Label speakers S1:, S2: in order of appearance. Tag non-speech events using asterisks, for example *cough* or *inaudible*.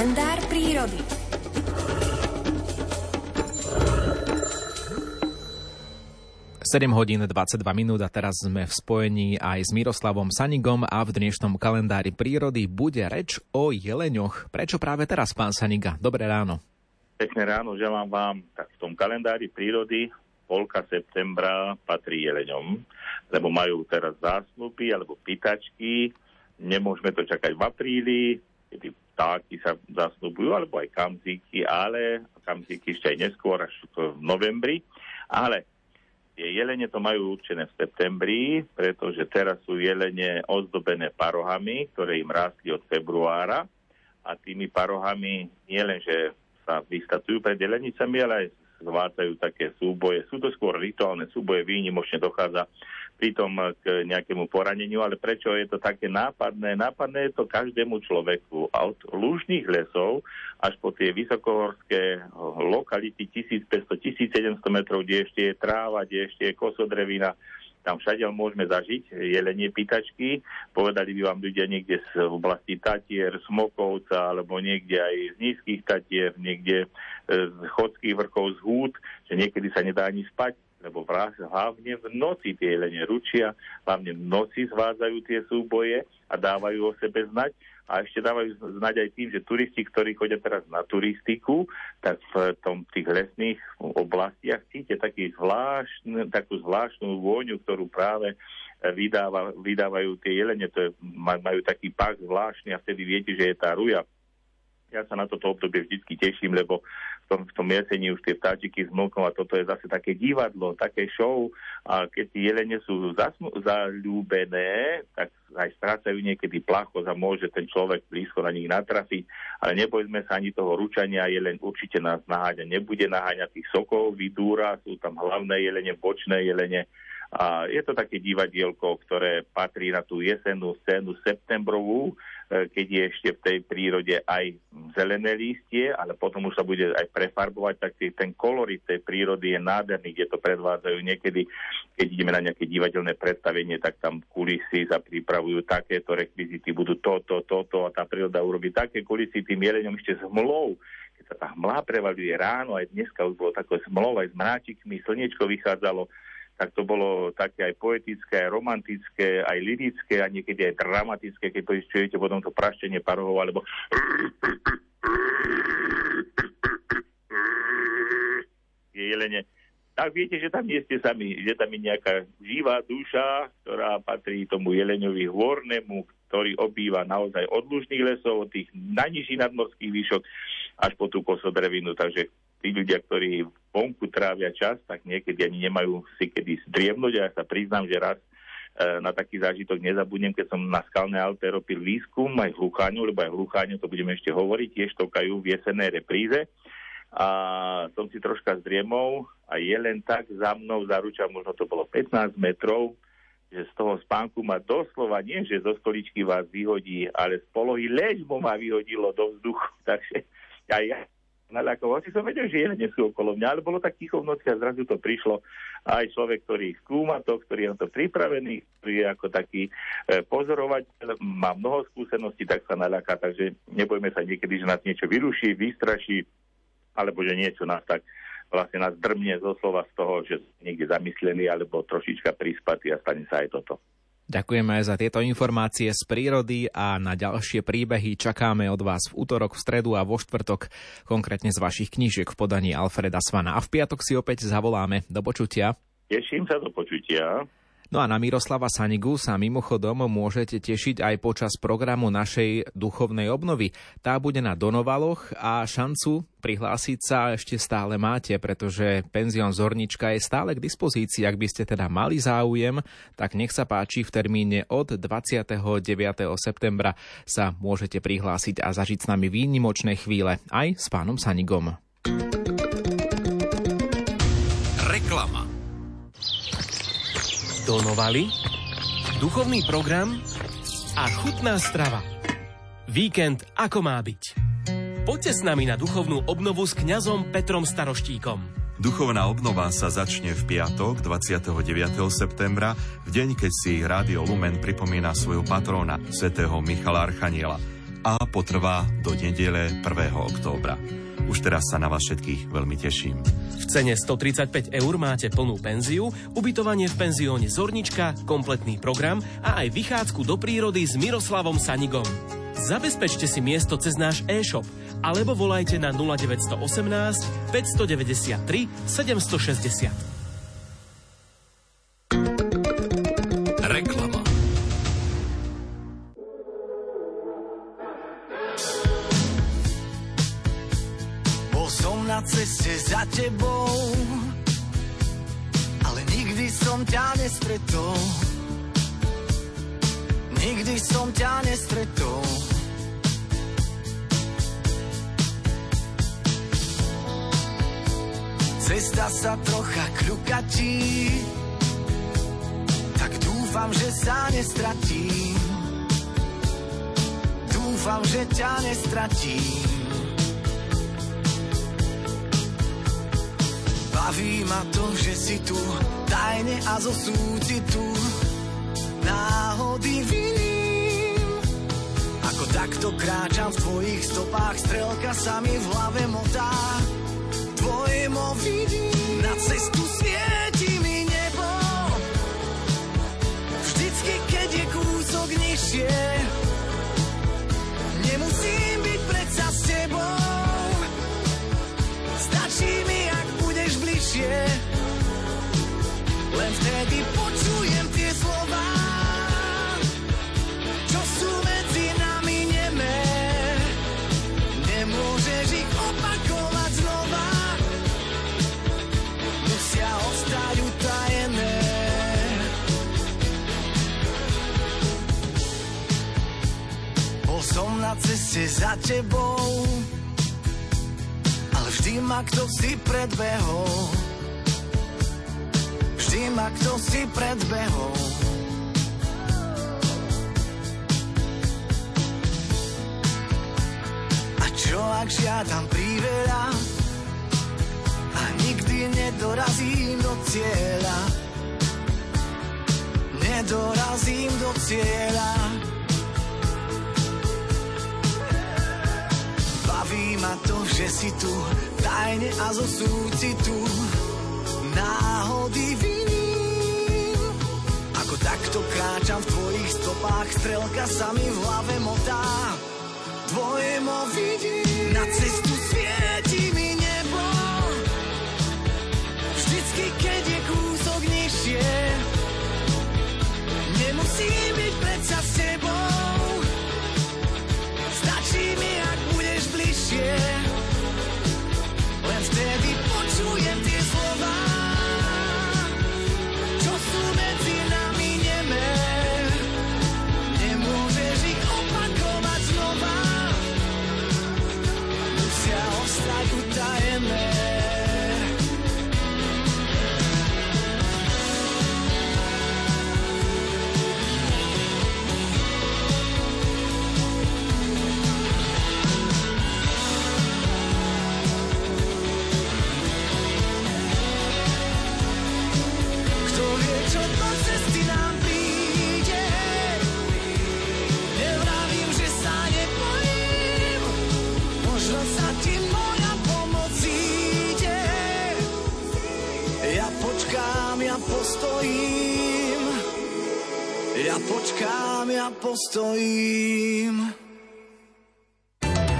S1: kalendár prírody.
S2: Sedem hodín 22 minút a teraz sme v spojení aj s Miroslavom Sanigom a v dnešnom kalendári prírody bude reč o jeleňoch. Prečo práve teraz, pán Saniga? Dobré ráno.
S3: Pekné ráno želám vám. Tak v tom kalendári prírody polka septembra patrí jeleňom, lebo majú teraz zásnuby alebo pýtačky. Nemôžeme to čakať v apríli, kedy vtáky sa zasnubujú, alebo aj kamzíky, ale kamzíky ešte aj neskôr, až v novembri. Ale tie jelene to majú určené v septembri, pretože teraz sú jelene ozdobené parohami, ktoré im rástli od februára a tými parohami nielen, že sa vystatujú pred jelenicami, ale aj zvádzajú také súboje. Sú to skôr rituálne súboje, výnimočne dochádza pritom k nejakému poraneniu, ale prečo je to také nápadné? Nápadné je to každému človeku. A od lúžných lesov až po tie vysokohorské lokality 1500-1700 metrov, kde ešte je tráva, kde ešte je kosodrevina, tam všade môžeme zažiť jelenie pýtačky. Povedali by vám ľudia niekde z oblasti Tatier, Smokovca, alebo niekde aj z nízkych Tatier, niekde z chodských vrchov z húd, že niekedy sa nedá ani spať lebo hlavne v noci tie jelene ručia, hlavne v noci zvádzajú tie súboje a dávajú o sebe znať. A ešte dávajú znať aj tým, že turisti, ktorí chodia teraz na turistiku, tak v tom tých lesných oblastiach cítia taký zvláštny, takú zvláštnu vôňu, ktorú práve vydáva, vydávajú tie jelene. To je, majú taký pach zvláštny a vtedy viete, že je tá ruja ja sa na toto obdobie vždy teším, lebo tom, v tom jesení už tie vtáčiky zmlknú a toto je zase také divadlo, také show. A keď tie jelene sú zasnú, zalúbené, tak aj strácajú niekedy plachosť a môže ten človek blízko na nich natrafiť, ale nebojme sa ani toho ručania, jelen určite nás naháňa, nebude naháňať tých sokov, vydúra, sú tam hlavné jelene, bočné jelene, a je to také divadielko, ktoré patrí na tú jesennú scénu septembrovú, e, keď je ešte v tej prírode aj zelené lístie, ale potom už sa bude aj prefarbovať, tak ten kolorit tej prírody je nádherný, kde to predvádzajú. Niekedy, keď ideme na nejaké divadelné predstavenie, tak tam kulisy sa pripravujú takéto rekvizity, budú toto, toto a tá príroda urobí také kulisy tým jeleňom ešte s hmlou, keď sa tá hmla prevaluje ráno, aj dneska už bolo také smlov, aj s mráčikmi, slniečko vychádzalo, tak to bolo také aj poetické, aj romantické, aj lirické a niekedy aj dramatické, keď počujete potom to praštenie parohov, alebo je jelene. Tak viete, že tam nie ste sami, že tam je nejaká živá duša, ktorá patrí tomu jeleňovi hvornému, ktorý obýva naozaj od lužných lesov, od tých najnižších nadmorských výšok až po tú kosodrevinu. Takže tí ľudia, ktorí vonku trávia čas, tak niekedy ani nemajú si kedy zdriemnúť a ja sa priznám, že raz e, na taký zážitok nezabudnem, keď som na Skalné Alpe robil výskum aj v Lucháňu, lebo aj v Lucháňu, to budeme ešte hovoriť, tiež tokajú v jesenej repríze. A som si troška zdriemol a je len tak za mnou zaruča, možno to bolo 15 metrov, že z toho spánku ma doslova nie, že zo stoličky vás vyhodí, ale z polohy ležbo ma vyhodilo do vzduchu. *laughs* Takže ja, ja naľakol. Asi som vedel, že jelene sú okolo mňa, ale bolo tak ticho v noci a zrazu to prišlo. Aj človek, ktorý skúma to, ktorý je na to pripravený, ktorý je ako taký e, pozorovateľ, má mnoho skúseností, tak sa naľaká. Takže nebojme sa niekedy, že nás niečo vyruší, vystraší, alebo že niečo nás tak vlastne nás drmne zo slova z toho, že niekde zamyslení alebo trošička prispatí a stane sa aj toto.
S2: Ďakujeme aj za tieto informácie z prírody a na ďalšie príbehy čakáme od vás v útorok, v stredu a vo štvrtok, konkrétne z vašich knížiek v podaní Alfreda Svana. A v piatok si opäť zavoláme. Do počutia.
S3: Teším sa do počutia.
S2: No a na Miroslava Sanigu sa mimochodom môžete tešiť aj počas programu našej duchovnej obnovy. Tá bude na Donovaloch a šancu prihlásiť sa ešte stále máte, pretože penzión Zornička je stále k dispozícii. Ak by ste teda mali záujem, tak nech sa páči v termíne od 29. septembra sa môžete prihlásiť a zažiť s nami výnimočné chvíle aj s pánom Sanigom.
S4: Reklama Donovali, duchovný program a chutná strava. Víkend ako má byť. Poďte s nami na duchovnú obnovu s kňazom Petrom Staroštíkom.
S5: Duchovná obnova sa začne v piatok 29. septembra, v deň, keď si Rádio Lumen pripomína svoju patróna, svätého Michala Archaniela. A potrvá do nedele 1. októbra. Už teraz sa na vás všetkých veľmi teším.
S4: V cene 135 eur máte plnú penziu, ubytovanie v penzióne Zornička, kompletný program a aj vychádzku do prírody s Miroslavom Sanigom. Zabezpečte si miesto cez náš e-shop alebo volajte na 0918 593 760.
S1: som ťa nestretol. Nikdy som ťa nestretol. Cesta sa trocha kľukatí Tak dúfam, že sa nestratím. Dúfam, že ťa nestratím Baví ma to, že si tu, tajne a zo súcitu náhody viním. Ako takto kráčam v tvojich stopách, strelka sa mi v hlave motá. Tvoje mo vidím, na cestu svieti mi nebo. Vždycky, keď je kúsok nižšie, Len vtedy počujem tie slova, čo sú medzi nami nemé. Nemôžeš ich opakovať znova, musia ostať utajené. Bol na ceste za tebou, Vždy ma kto si predbehol Vždy ma kto si predbehol. A čo ak žiadam priveľa A nikdy nedorazím do cieľa. Nedorazím do cieľa. Baví ma to, že si tu tajne a zo súcitu. náhody stopách, strelka sa mi v hlave motá. Tvoje mo vidím, na cestu svieti mi nebo. Vždycky, keď je kúsok nižšie, nemusím byť predsa s tebou. Postojím, ja počkám, ja postojím.